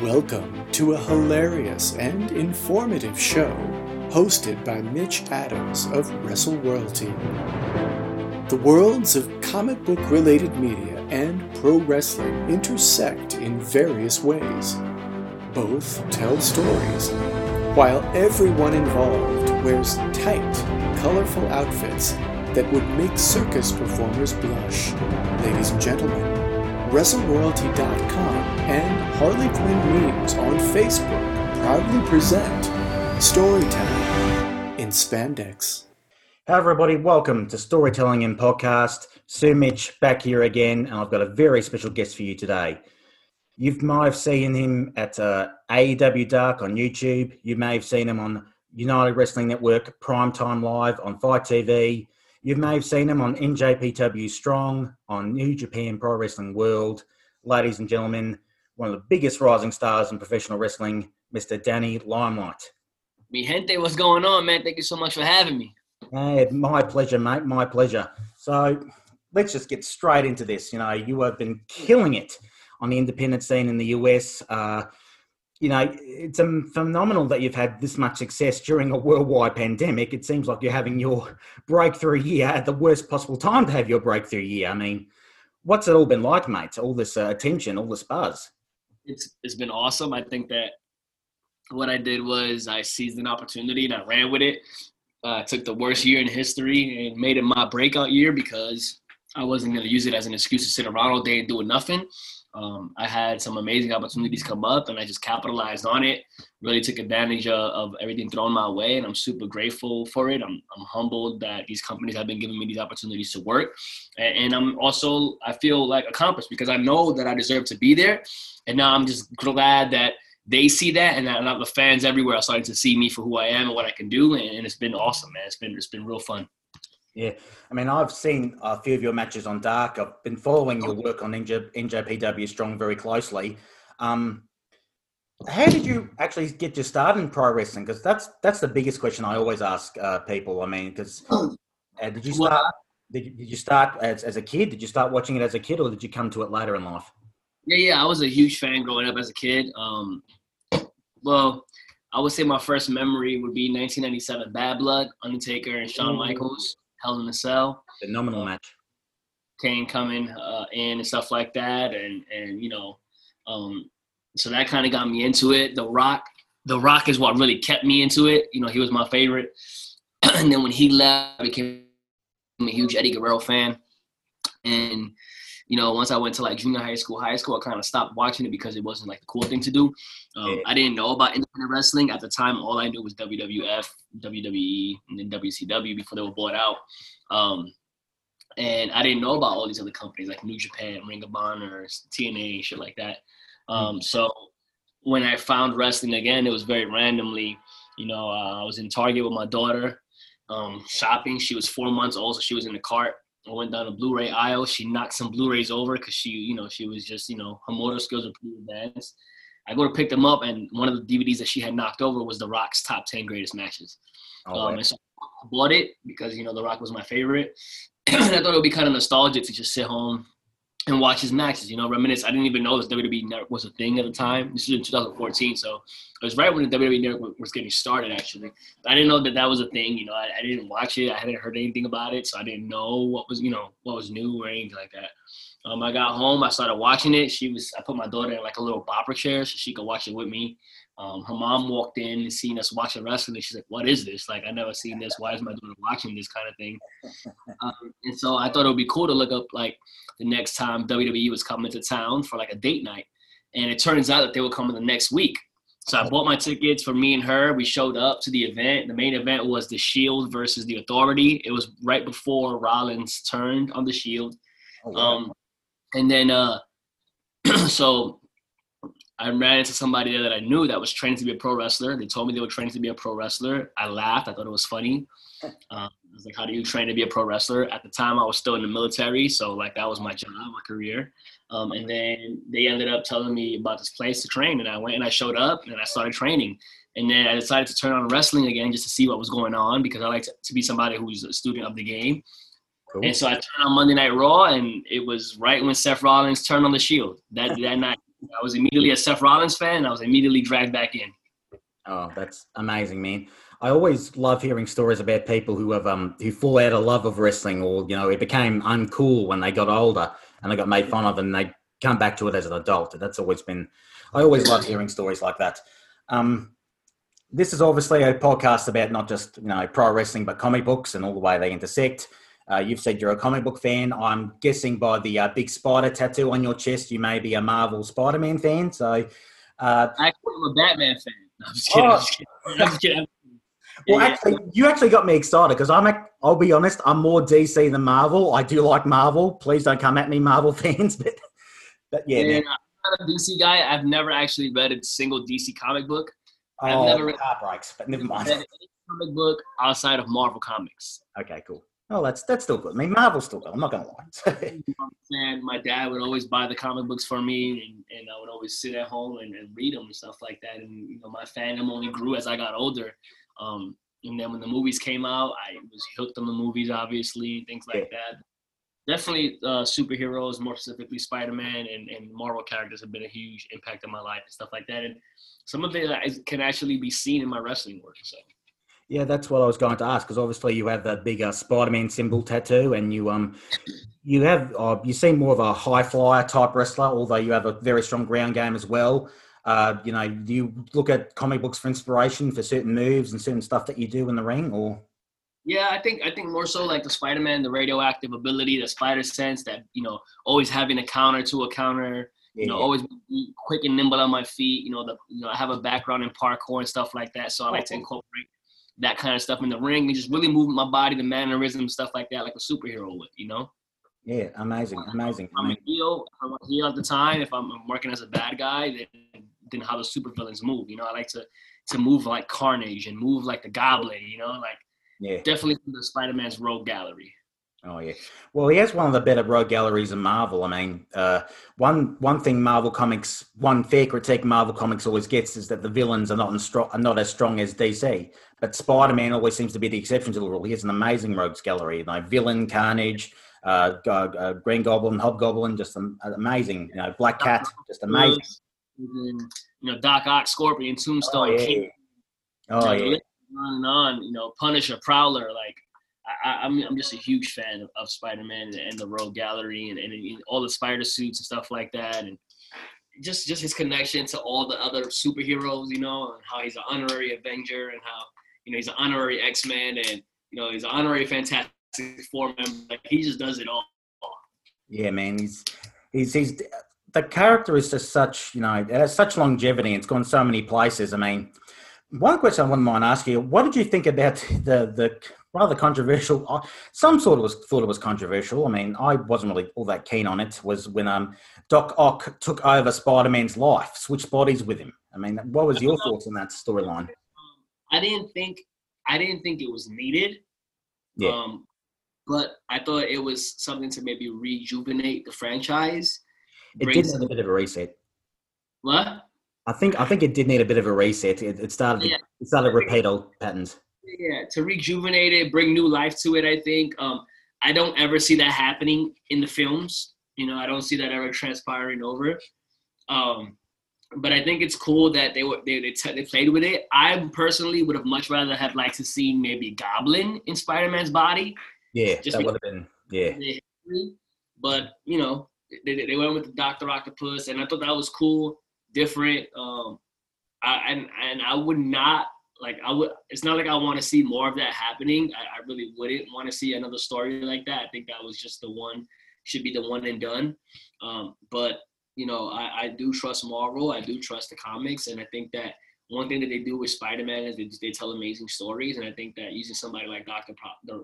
Welcome to a hilarious and informative show hosted by Mitch Adams of Wrestle Royalty. The worlds of comic book related media and pro wrestling intersect in various ways. Both tell stories, while everyone involved wears tight, colorful outfits that would make circus performers blush. Ladies and gentlemen, WrestleRoyalty.com and Harley Quinn Memes on Facebook proudly present Storytelling in Spandex. Hi, everybody. Welcome to Storytelling in Podcast. Sue Mitch back here again, and I've got a very special guest for you today. You might have seen him at uh, AEW Dark on YouTube. You may have seen him on United Wrestling Network, Primetime Live on FITE TV. You may have seen him on NJPW Strong, on New Japan Pro Wrestling World. Ladies and gentlemen, one of the biggest rising stars in professional wrestling, Mr. Danny Limelight. Mi gente, what's going on, man? Thank you so much for having me. Hey, my pleasure, mate. My pleasure. So let's just get straight into this. You know, you have been killing it on the independent scene in the US. Uh, you know, it's a phenomenal that you've had this much success during a worldwide pandemic. It seems like you're having your breakthrough year at the worst possible time to have your breakthrough year. I mean, what's it all been like, mate? All this uh, attention, all this buzz. It's it's been awesome. I think that what I did was I seized an opportunity and I ran with it. Uh, I took the worst year in history and made it my breakout year because I wasn't going to use it as an excuse to sit around all day and do nothing. Um, I had some amazing opportunities come up, and I just capitalized on it. Really took advantage of, of, everything thrown my way, and I'm super grateful for it. I'm, I'm humbled that these companies have been giving me these opportunities to work, and, and I'm also I feel like accomplished because I know that I deserve to be there, and now I'm just glad that they see that, and that the fans everywhere are starting to see me for who I am and what I can do, and, and it's been awesome, man. It's been it's been real fun. Yeah, I mean, I've seen a few of your matches on Dark. I've been following your work on NJ, NJPW Strong very closely. Um, how did you actually get your start in pro wrestling? Because that's that's the biggest question I always ask uh, people. I mean, because uh, did you start? Did you, did you start as, as a kid? Did you start watching it as a kid, or did you come to it later in life? Yeah, yeah, I was a huge fan growing up as a kid. Um, well, I would say my first memory would be 1997 Badd Blood, Undertaker, and Shawn Michaels. Hell in a Cell. Phenomenal match. Kane coming uh, in and stuff like that, and and you know, um, so that kind of got me into it. The Rock, The Rock is what really kept me into it. You know, he was my favorite. and then when he left, I became a huge Eddie Guerrero fan. And you know, once I went to like junior high school, high school, I kind of stopped watching it because it wasn't like the cool thing to do. Um. I didn't know about independent wrestling at the time. All I knew was WWF, WWE, and then WCW before they were bought out. Um, and I didn't know about all these other companies like New Japan, Ring of Honor, TNA, shit like that. Hmm. Um. So when I found wrestling again, it was very randomly. You know, uh, I was in Target with my daughter um, shopping. She was four months old, so she was in the cart. I went down a Blu-ray aisle. She knocked some Blu-rays over because she, you know, she was just, you know, her motor skills were pretty advanced. I go to pick them up, and one of the DVDs that she had knocked over was The Rock's top ten greatest matches. Oh, um, and so I bought it because you know The Rock was my favorite, and I thought it would be kind of nostalgic to just sit home and watch his matches. You know, reminisce. I didn't even know this WWE Network was a thing at the time. This was in 2014, so it was right when the WWE Network was getting started. Actually, I didn't know that that was a thing. You know, I, I, didn't watch it. I hadn't heard anything about it, so I didn't know what was you know what was new or anything like that. Um, I got home. I started watching it. She was. I put my daughter in like a little bopper chair so she could watch it with me. Um, her mom walked in and seen us watching wrestling. She's like, "What is this? Like, I never seen this. Why is my daughter watching this kind of thing?" Um, and so I thought it would be cool to look up like the next time WWE was coming to town for like a date night. And it turns out that they were coming the next week. So I bought my tickets for me and her. We showed up to the event. The main event was the Shield versus the Authority. It was right before Rollins turned on the Shield. Oh, wow. um, and then, uh, so I ran into somebody there that I knew that was training to be a pro wrestler. They told me they were training to be a pro wrestler. I laughed. I thought it was funny. Um, I was like, "How do you train to be a pro wrestler?" At the time, I was still in the military, so like that was my job, my career. Um, and then they ended up telling me about this place to train, and I went and I showed up and I started training. And then I decided to turn on wrestling again just to see what was going on because I like to, to be somebody who's a student of the game. Cool. And so I turned on Monday Night Raw, and it was right when Seth Rollins turned on the Shield that that night. I was immediately a Seth Rollins fan, and I was immediately dragged back in. Oh, that's amazing, man. I always love hearing stories about people who have um who fall out of love of wrestling, or you know, it became uncool when they got older and they got made fun of, and they come back to it as an adult. That's always been. I always love hearing stories like that. Um, this is obviously a podcast about not just you know pro wrestling, but comic books and all the way they intersect. Uh, you've said you're a comic book fan. I'm guessing by the uh, big spider tattoo on your chest, you may be a Marvel Spider-Man fan. So, uh, actually, I'm a Batman fan. I'm just kidding. Oh. I'm just kidding. I'm just kidding. well, yeah, actually, you actually got me excited because I'm. I'll be honest. I'm more DC than Marvel. I do like Marvel. Please don't come at me, Marvel fans. But, but yeah, yeah I'm not a DC guy. I've never actually read a single DC comic book. I've oh, never read heartbreaks, but never mind. Any comic book outside of Marvel Comics. Okay, cool. Oh, that's that's still good. I mean, Marvel's still good. I'm not gonna lie. and my dad would always buy the comic books for me, and, and I would always sit at home and, and, read them and stuff like that. And you know, my fandom only grew as I got older. Um, and then when the movies came out, I was hooked on the movies, obviously, and things like yeah. that. Definitely, uh, superheroes, more specifically Spider-Man and, and Marvel characters, have been a huge impact on my life and stuff like that. And some of it can actually be seen in my wrestling work. So. Yeah, that's what I was going to ask because obviously you have that bigger Spider-Man symbol tattoo, and you um you have uh, you seem more of a high flyer type wrestler, although you have a very strong ground game as well. Uh, you know, do you look at comic books for inspiration for certain moves and certain stuff that you do in the ring, or? Yeah, I think I think more so like the Spider-Man, the radioactive ability, the spider sense, that you know, always having a counter to a counter, you know, always be quick and nimble on my feet. You know, the you know, I have a background in parkour and stuff like that, so I like to incorporate that kind of stuff in the ring and just really move my body, the mannerism, stuff like that, like a superhero would. You know. Yeah, amazing, amazing. I'm a heel. I'm a heel at the time. If I'm working as a bad guy, then then how the supervillains move. You know, I like to to move like Carnage and move like the Goblin. You know, like yeah, definitely from the Spider Man's Rogue Gallery. Oh yeah. Well, he has one of the better rogue galleries in Marvel. I mean, uh, one one thing Marvel Comics, one fair critique Marvel Comics always gets is that the villains are not strong, are not as strong as DC. But Spider Man always seems to be the exception to the rule. He has an amazing rogues gallery. Like villain, Carnage, uh, uh, Green Goblin, Hobgoblin, just amazing. You know, Black Cat, just amazing. you know, Doc Ock, Scorpion, Tombstone, oh, yeah. King. Oh yeah. On and on. You know, Punisher, Prowler, like I, am I'm, I'm just a huge fan of, of Spider-Man and, and, the Rogue Gallery and, and, and, all the spider suits and stuff like that, and just just his connection to all the other superheroes, you know, and how he's an honorary Avenger and how you know he's an honorary X-Man and you know he's an honorary Fantastic Four member. Like he just does it all. Yeah, man, he's he's he's the character is just such you know it has such longevity. It's gone so many places. I mean, one question I wouldn't mind asking you: What did you think about the the rather controversial. Some sort of was thought it was controversial. I mean, I wasn't really all that keen on it. Was when um Doc Ock took over Spider Man's life, switched bodies with him. I mean, what was your thoughts on that storyline? I didn't think I didn't think it was needed. Yeah. Um, but I thought it was something to maybe rejuvenate the franchise. It did need a bit of a reset. What? I think I think it did need a bit of a reset. It, it started yeah. it started repeat old patterns. Yeah, to rejuvenate it, bring new life to it. I think um, I don't ever see that happening in the films. You know, I don't see that ever transpiring over. Um, but I think it's cool that they were they they, t- they played with it. I personally would have much rather have liked to see maybe Goblin in Spider Man's body. Yeah, just that would have been yeah. But you know, they, they went with the Doctor Octopus, and I thought that was cool, different. Um, I, and and I would not like I would. It's not like I want to see more of that happening. I, I really wouldn't want to see another story like that. I think that was just the one. Should be the one and done. Um, but you know, I, I do trust Marvel. I do trust the comics, and I think that one thing that they do with Spider-Man is they, they tell amazing stories, and I think that using somebody like Doctor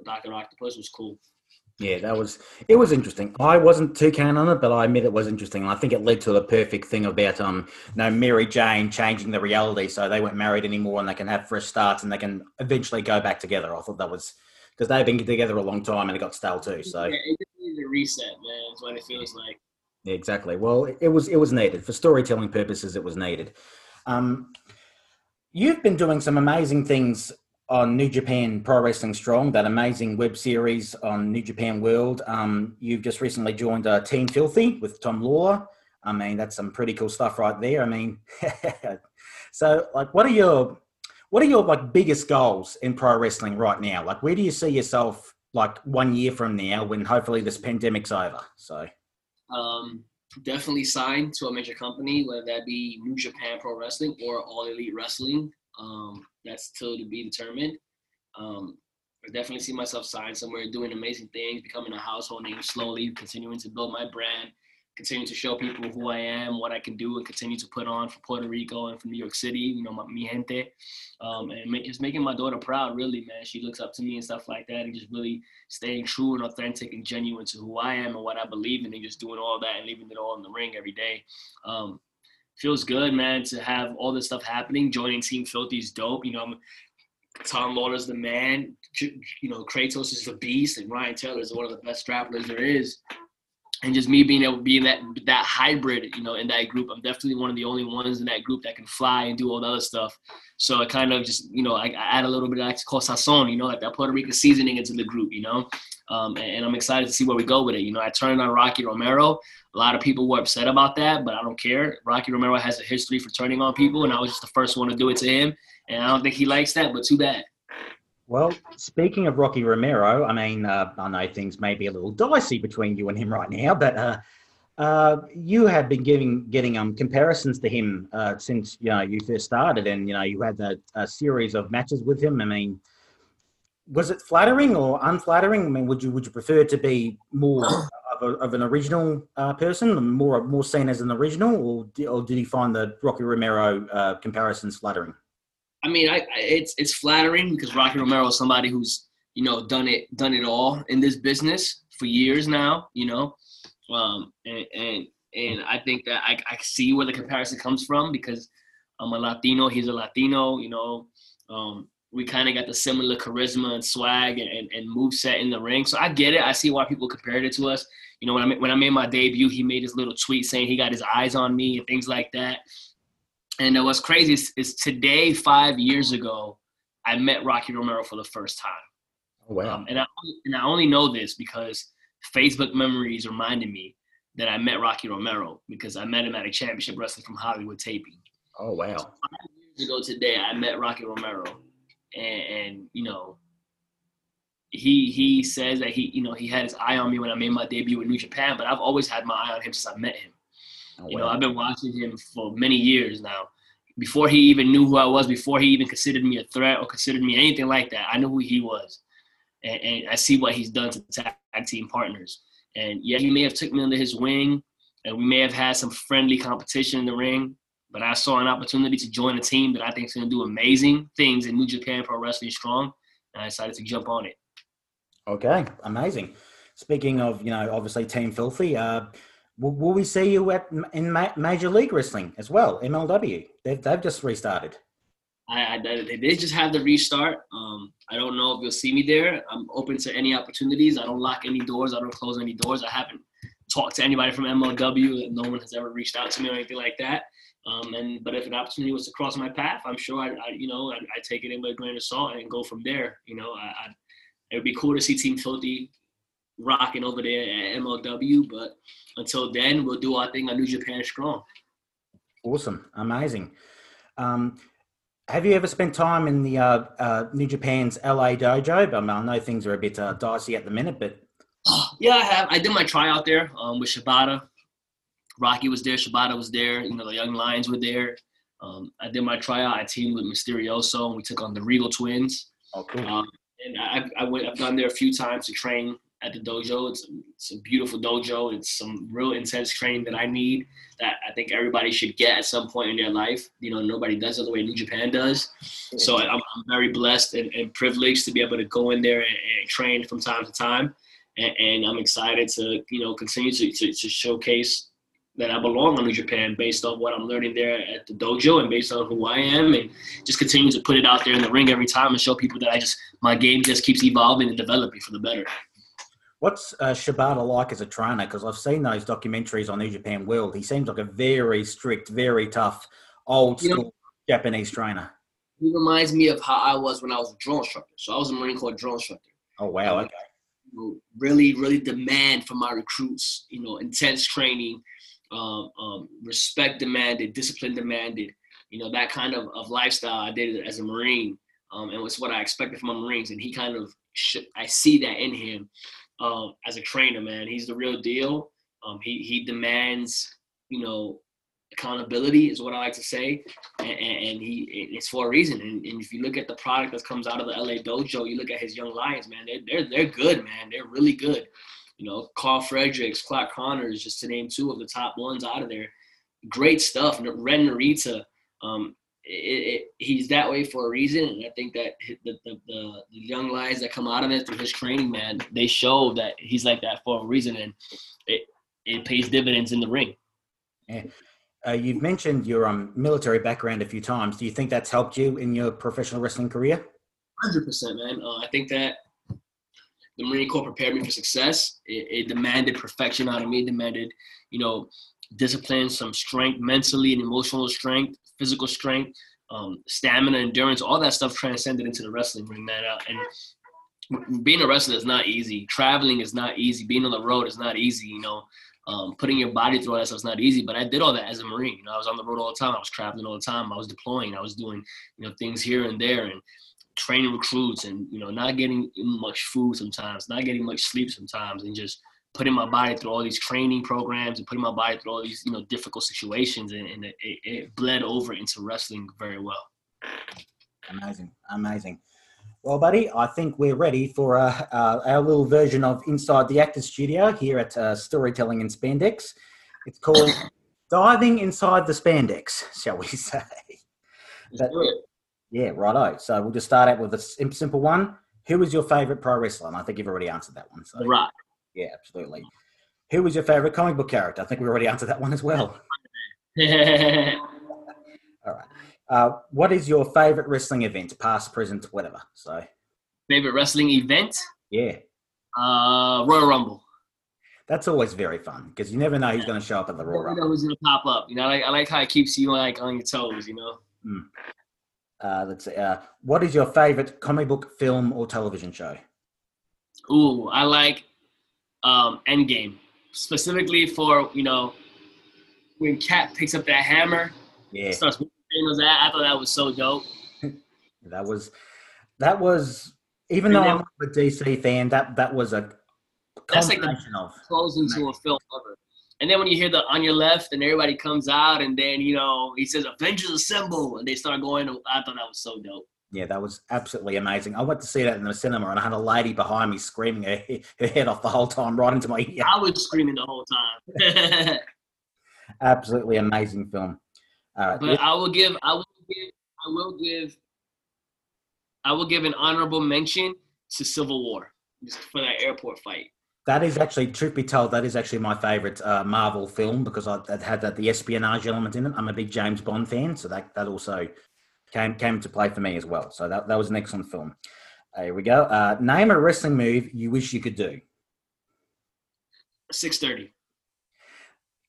Doctor Octopus was cool. Yeah, that was it was interesting. I wasn't too keen on it, but I admit it was interesting. And I think it led to the perfect thing about um you know, Mary Jane changing the reality so they weren't married anymore and they can have fresh starts and they can eventually go back together. I thought that was because they've been together a long time and it got stale too. So yeah, it just needs a reset, man. That's what it feels like. Exactly. Well, it was it was needed for storytelling purposes. It was needed. Um, you've been doing some amazing things on New Japan Pro Wrestling Strong, that amazing web series on New Japan World. Um, you've just recently joined uh, Team Filthy with Tom Lawlor. I mean, that's some pretty cool stuff right there. I mean, so like, what are your what are your like biggest goals in pro wrestling right now? Like, where do you see yourself like one year from now when hopefully this pandemic's over? So, um, definitely sign to a major company, whether that be New Japan Pro Wrestling or All Elite Wrestling. Um, that's still to be determined. Um, I definitely see myself signed somewhere, doing amazing things, becoming a household name slowly, continuing to build my brand, continue to show people who I am, what I can do, and continue to put on for Puerto Rico and for New York City, you know, my, mi gente. Um, and make, just making my daughter proud, really, man. She looks up to me and stuff like that, and just really staying true and authentic and genuine to who I am and what I believe in, and just doing all that and leaving it all in the ring every day. Um, feels good, man, to have all this stuff happening. Joining Team Filthy is dope. You know, I'm, Tom Lawlor's the man. You know, Kratos is the beast, and Ryan Taylor is one of the best grapplers there is and just me being able to be in that that hybrid, you know, in that group, I'm definitely one of the only ones in that group that can fly and do all the other stuff. So I kind of just, you know, I, I add a little bit of that sazon, you know, like that Puerto Rican seasoning into the group, you know, um, and, and, I'm excited to see where we go with it. You know, I turned on Rocky Romero. A lot of people were upset about that, but I don't care. Rocky Romero has a history for turning on people, and I was just the first one to do it to him, and I don't think he likes that, but too bad. Well, speaking of Rocky Romero, I mean, uh, I know things may be a little dicey between you and him right now, but uh, uh, you have been giving getting um, comparisons to him uh, since you know you first started, and you know you had a, series of matches with him. I mean, was it flattering or unflattering? I mean, would you would you prefer to be more of, a, of an original uh, person, more more seen as an original, or, or did he find the Rocky Romero uh, comparisons flattering? I mean, I, it's it's flattering because Rocky Romero is somebody who's you know done it done it all in this business for years now. You know, um, and and and I think that I, I see where the comparison comes from because I'm a Latino, he's a Latino. You know, um, we kind of got the similar charisma and swag and, and, and move set in the ring. So I get it. I see why people compared it to us. You know, when I when I made my debut, he made his little tweet saying he got his eyes on me and things like that. And what's crazy is, is, today, five years ago, I met Rocky Romero for the first time. Oh, wow. Um, and, I, and I only know this because Facebook memories reminded me that I met Rocky Romero because I met him at a championship wrestling from Hollywood taping. Oh, wow. So five years ago today, I met Rocky Romero. And, and, you know, he he says that he you know he had his eye on me when I made my debut in New Japan, but I've always had my eye on him since I met him. Oh, you know, I've been watching him for many years now. Before he even knew who I was, before he even considered me a threat or considered me anything like that, I knew who he was, and, and I see what he's done to tag team partners. And yeah, he may have took me under his wing, and we may have had some friendly competition in the ring. But I saw an opportunity to join a team that I think is going to do amazing things in New Japan Pro Wrestling Strong, and I decided to jump on it. Okay, amazing. Speaking of, you know, obviously Team Filthy, uh, Will, we see you at in ma- Major League Wrestling as well? MLW. They've, they've just restarted. I, I, they just have the restart. Um, I don't know if you'll see me there. I'm open to any opportunities. I don't lock any doors. I don't close any doors. I haven't talked to anybody from MLW. No one has ever reached out to me or anything like that. Um, and but if an opportunity was to cross my path, I'm sure I, I you know, I, I take it in with a grain of salt and go from there. You know, I, I, it would be cool to see Team Filthy rocking over there at MLW. But until then, we'll do our thing on New Japan Strong. Awesome, amazing. Um, have you ever spent time in the uh, uh, New Japan's LA dojo? I, mean, I know things are a bit uh, dicey at the minute, but yeah, I have. I did my tryout there um, with Shibata. Rocky was there. Shibata was there. You know, the Young Lions were there. Um, I did my tryout. I teamed with Mysterioso, and we took on the Regal Twins. Oh, cool. Um, and I, I went. I've gone there a few times to train at the dojo. It's, it's a beautiful dojo. It's some real intense training that I need that I think everybody should get at some point in their life. You know, nobody does it the way New Japan does. So I'm, I'm very blessed and, and, privileged to be able to go in there and, and train from time to time. And, and, I'm excited to, you know, continue to, to, to showcase that I belong on New Japan based on what I'm learning there at the dojo and based on who I am and just continue to put it out there in the ring every time and show people that I just my game just keeps evolving and developing for the better. What's uh, Shibata like as a trainer? Because I've seen those documentaries on New Japan World. He seems like a very strict, very tough, old school you know, Japanese trainer. He reminds me of how I was when I was a drill instructor. So I was a Marine Corps drill instructor. Oh wow! Okay. You know, really, really demand from my recruits. You know, intense training, um, um, respect demanded, discipline demanded. You know that kind of, of lifestyle I did as a Marine, um, and was what I expected from my Marines. And he kind of I see that in him um, as a trainer. Man, he's the real deal. Um, he he demands you know accountability is what I like to say, and, and he it's for a reason. And, and, if you look at the product that comes out of the LA dojo, you look at his young lions, man, they're they're, they're good, man. They're really good. You know, Karl Fredericks, Clark Connors, just to name two of the top ones out of there. Great stuff. Ren Narita, um, it, it, he's that way for a reason, and I think that the, the, the, the young lions that come out of it through his training, man, they show that he's like that for a reason, and it it pays dividends in the ring. Yeah. Uh, you've mentioned your um, military background a few times. Do you think that's helped you in your professional wrestling career? Hundred percent, man. Uh, I think that the Marine Corps prepared me for success. It, it, demanded perfection out of me. Demanded, you know, discipline, some strength, mentally and emotional strength, physical strength, um, stamina, endurance. All that stuff transcended into the wrestling ring, man. Uh, and being a wrestler is not easy. Traveling is not easy. Being on the road is not easy. You know, um, putting your body through all that stuff is not easy, but I did all that as a Marine. You know, I was on the road all the time. I was traveling all the time. I was deploying. I was doing, you know, things here and there and training recruits and, you know, not getting much food sometimes, not getting much sleep sometimes, and just putting my body through all these training programs and putting my body through all these, you know, difficult situations. And, and it, it bled over into wrestling very well. Amazing. Amazing. Well, buddy, I think we're ready for uh, uh, our little version of Inside the Actors Studio here at uh, Storytelling in Spandex. It's called Diving Inside the Spandex, shall we say? But, yeah, righto. So we'll just start out with a simple one. Who was your favourite pro wrestler? And I think you've already answered that one. So. Rock. Yeah, absolutely. Who was your favourite comic book character? I think we already answered that one as well. All right. Uh, what is your favorite wrestling event, past, present, whatever? So, favorite wrestling event? Yeah. Uh, Royal Rumble. That's always very fun because you never know who's going to show up at the Royal Rumble. who's going to pop up. You know, I like, I like how it keeps you like on your toes. You know. Mm. Uh, let's see. Uh, what is your favorite comic book, film, or television show? Ooh, I like um, Endgame specifically for you know when Cap picks up that hammer. Yeah. Starts was that. I thought that was so dope. that was that was even and though then, I'm a DC fan, that that was a that's like the of closing to a film ever. And then when you hear the on your left and everybody comes out and then you know he says Avengers Assemble and they start going, I thought that was so dope. Yeah, that was absolutely amazing. I went to see that in the cinema and I had a lady behind me screaming her, her head off the whole time, right into my ear. I was screaming the whole time. absolutely amazing film. Uh, but I will give I will give I will give I will give an honorable mention to Civil War just for that airport fight. That is actually, truth be told, that is actually my favorite uh, Marvel film because I it had that the espionage element in it. I'm a big James Bond fan, so that that also came came into play for me as well. So that, that was an excellent film. Uh, here we go. Uh, name a wrestling move you wish you could do. Six thirty.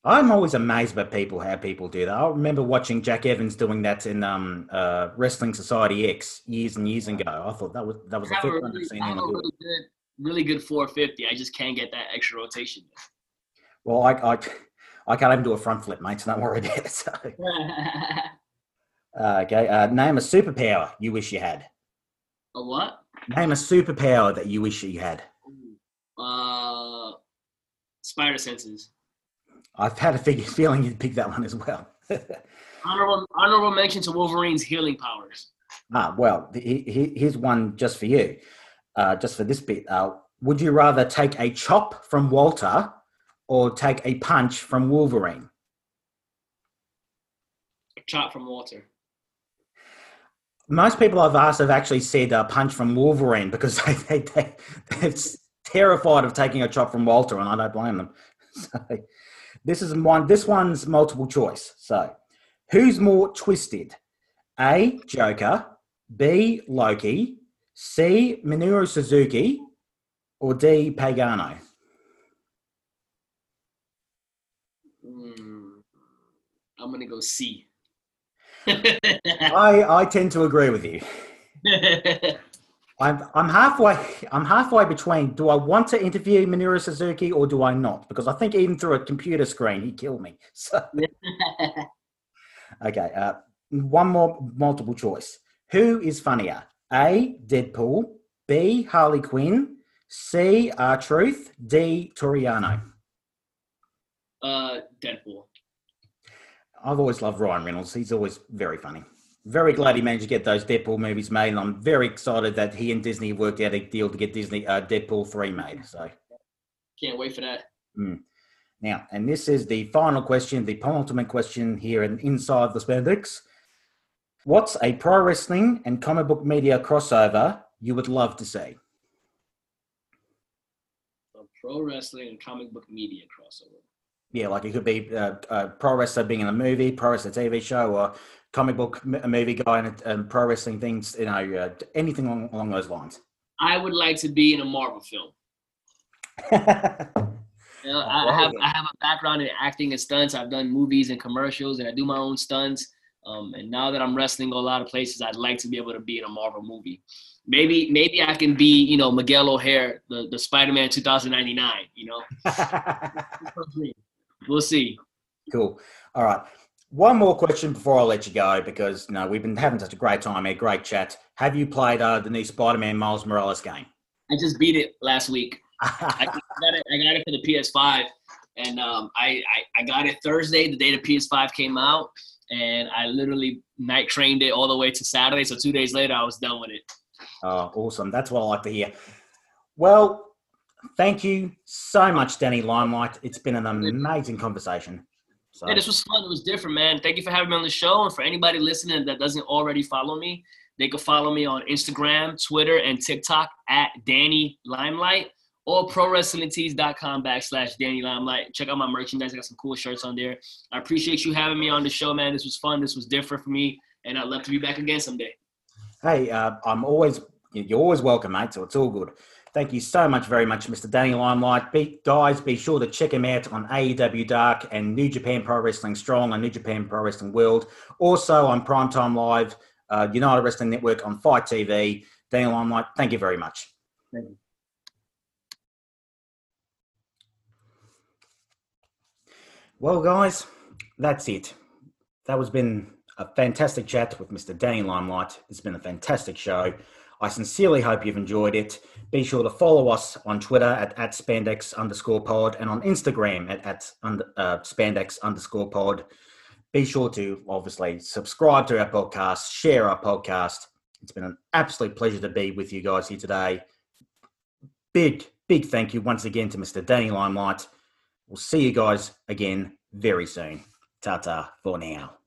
I'm always amazed by people how people do that. I remember watching Jack Evans doing that in um, uh, Wrestling Society X years and years ago. I thought that was that was the first time I've seen him do really good, really good 450. I just can't get that extra rotation. Well, I, I, I can't even do a front flip, mate. So don't worry about it. So. uh, okay, uh, name a superpower you wish you had. A what? Name a superpower that you wish you had. Uh, spider senses. I've had a feeling you'd pick that one as well. honorable, honorable mention to Wolverine's healing powers. Ah, well, here's one just for you, uh, just for this bit. Uh, would you rather take a chop from Walter or take a punch from Wolverine? A chop from Walter. Most people I've asked have actually said a punch from Wolverine because they, they, they, they're terrified of taking a chop from Walter, and I don't blame them. So, this is one. This one's multiple choice. So, who's more twisted? A. Joker. B. Loki. C. Minoru Suzuki. Or D. Pagano. Mm, I'm gonna go C. I I tend to agree with you. I'm I'm halfway I'm halfway between do I want to interview Minoru Suzuki or do I not? Because I think even through a computer screen he killed me. So okay, uh, one more multiple choice. Who is funnier? A. Deadpool. B. Harley Quinn. C. R Truth. D. Toriano. Uh, Deadpool. I've always loved Ryan Reynolds. He's always very funny. Very glad he managed to get those Deadpool movies made, and I'm very excited that he and Disney worked out a deal to get Disney uh, Deadpool three made. So can't wait for that. Mm. Now, and this is the final question, the penultimate question here in Inside the Spandex. What's a pro wrestling and comic book media crossover you would love to see? A pro wrestling and comic book media crossover. Yeah, like it could be uh, a pro wrestler being in a movie, pro wrestler TV show, or comic book movie guy and, and pro wrestling things. You know, uh, anything along, along, those lines. I would like to be in a Marvel film. you know, I, have I have a background in acting and stunts. I've done movies and commercials, and I do my own stunts. Um, and now that I'm wrestling a lot of places, I'd like to be able to be in a Marvel movie. Maybe maybe I can be, you know, Miguel O'Hara, the, the Spider-Man 2099, you know. we'll see. Cool. All right. One more question before I let you go, because you know we've been having such a great time here, great chat. Have you played uh, the new Spider-Man Miles Morales game? I just beat it last week. I, got it, I got it for the PS5, and um, I, I, I got it Thursday, the day the PS5 came out, and I literally night trained it all the way to Saturday. So two days later, I was done with it. Oh, awesome! That's what I like to hear. Well, thank you so much, Danny Limelight. It's been an amazing conversation. So. Yeah, this was fun. It was different, man. Thank you for having me on the show. And for anybody listening that doesn't already follow me, they can follow me on Instagram, Twitter, and TikTok at Danny Limelight or prowrestlingtees.com backslash Danny Limelight. Check out my merchandise. I got some cool shirts on there. I appreciate you having me on the show, man. This was fun. This was different for me. And I'd love to be back again someday. Hey, uh, I'm always, you're always welcome, mate. So it's all good. Thank you so much, very much, Mr. Danny Limelight. Be, guys, be sure to check him out on AEW Dark and New Japan Pro Wrestling Strong and New Japan Pro Wrestling World. Also on Primetime Live, uh, United Wrestling Network on FITE TV. Danny Limelight, thank you very much. Thank you. Well, guys, that's it. That was been a fantastic chat with Mr. Danny Limelight. It's been a fantastic show. I sincerely hope you've enjoyed it. Be sure to follow us on Twitter at, at spandex underscore pod and on Instagram at, at uh, spandex underscore pod. Be sure to obviously subscribe to our podcast, share our podcast. It's been an absolute pleasure to be with you guys here today. Big, big thank you once again to Mr. Danny Limelight. We'll see you guys again very soon. Ta ta for now.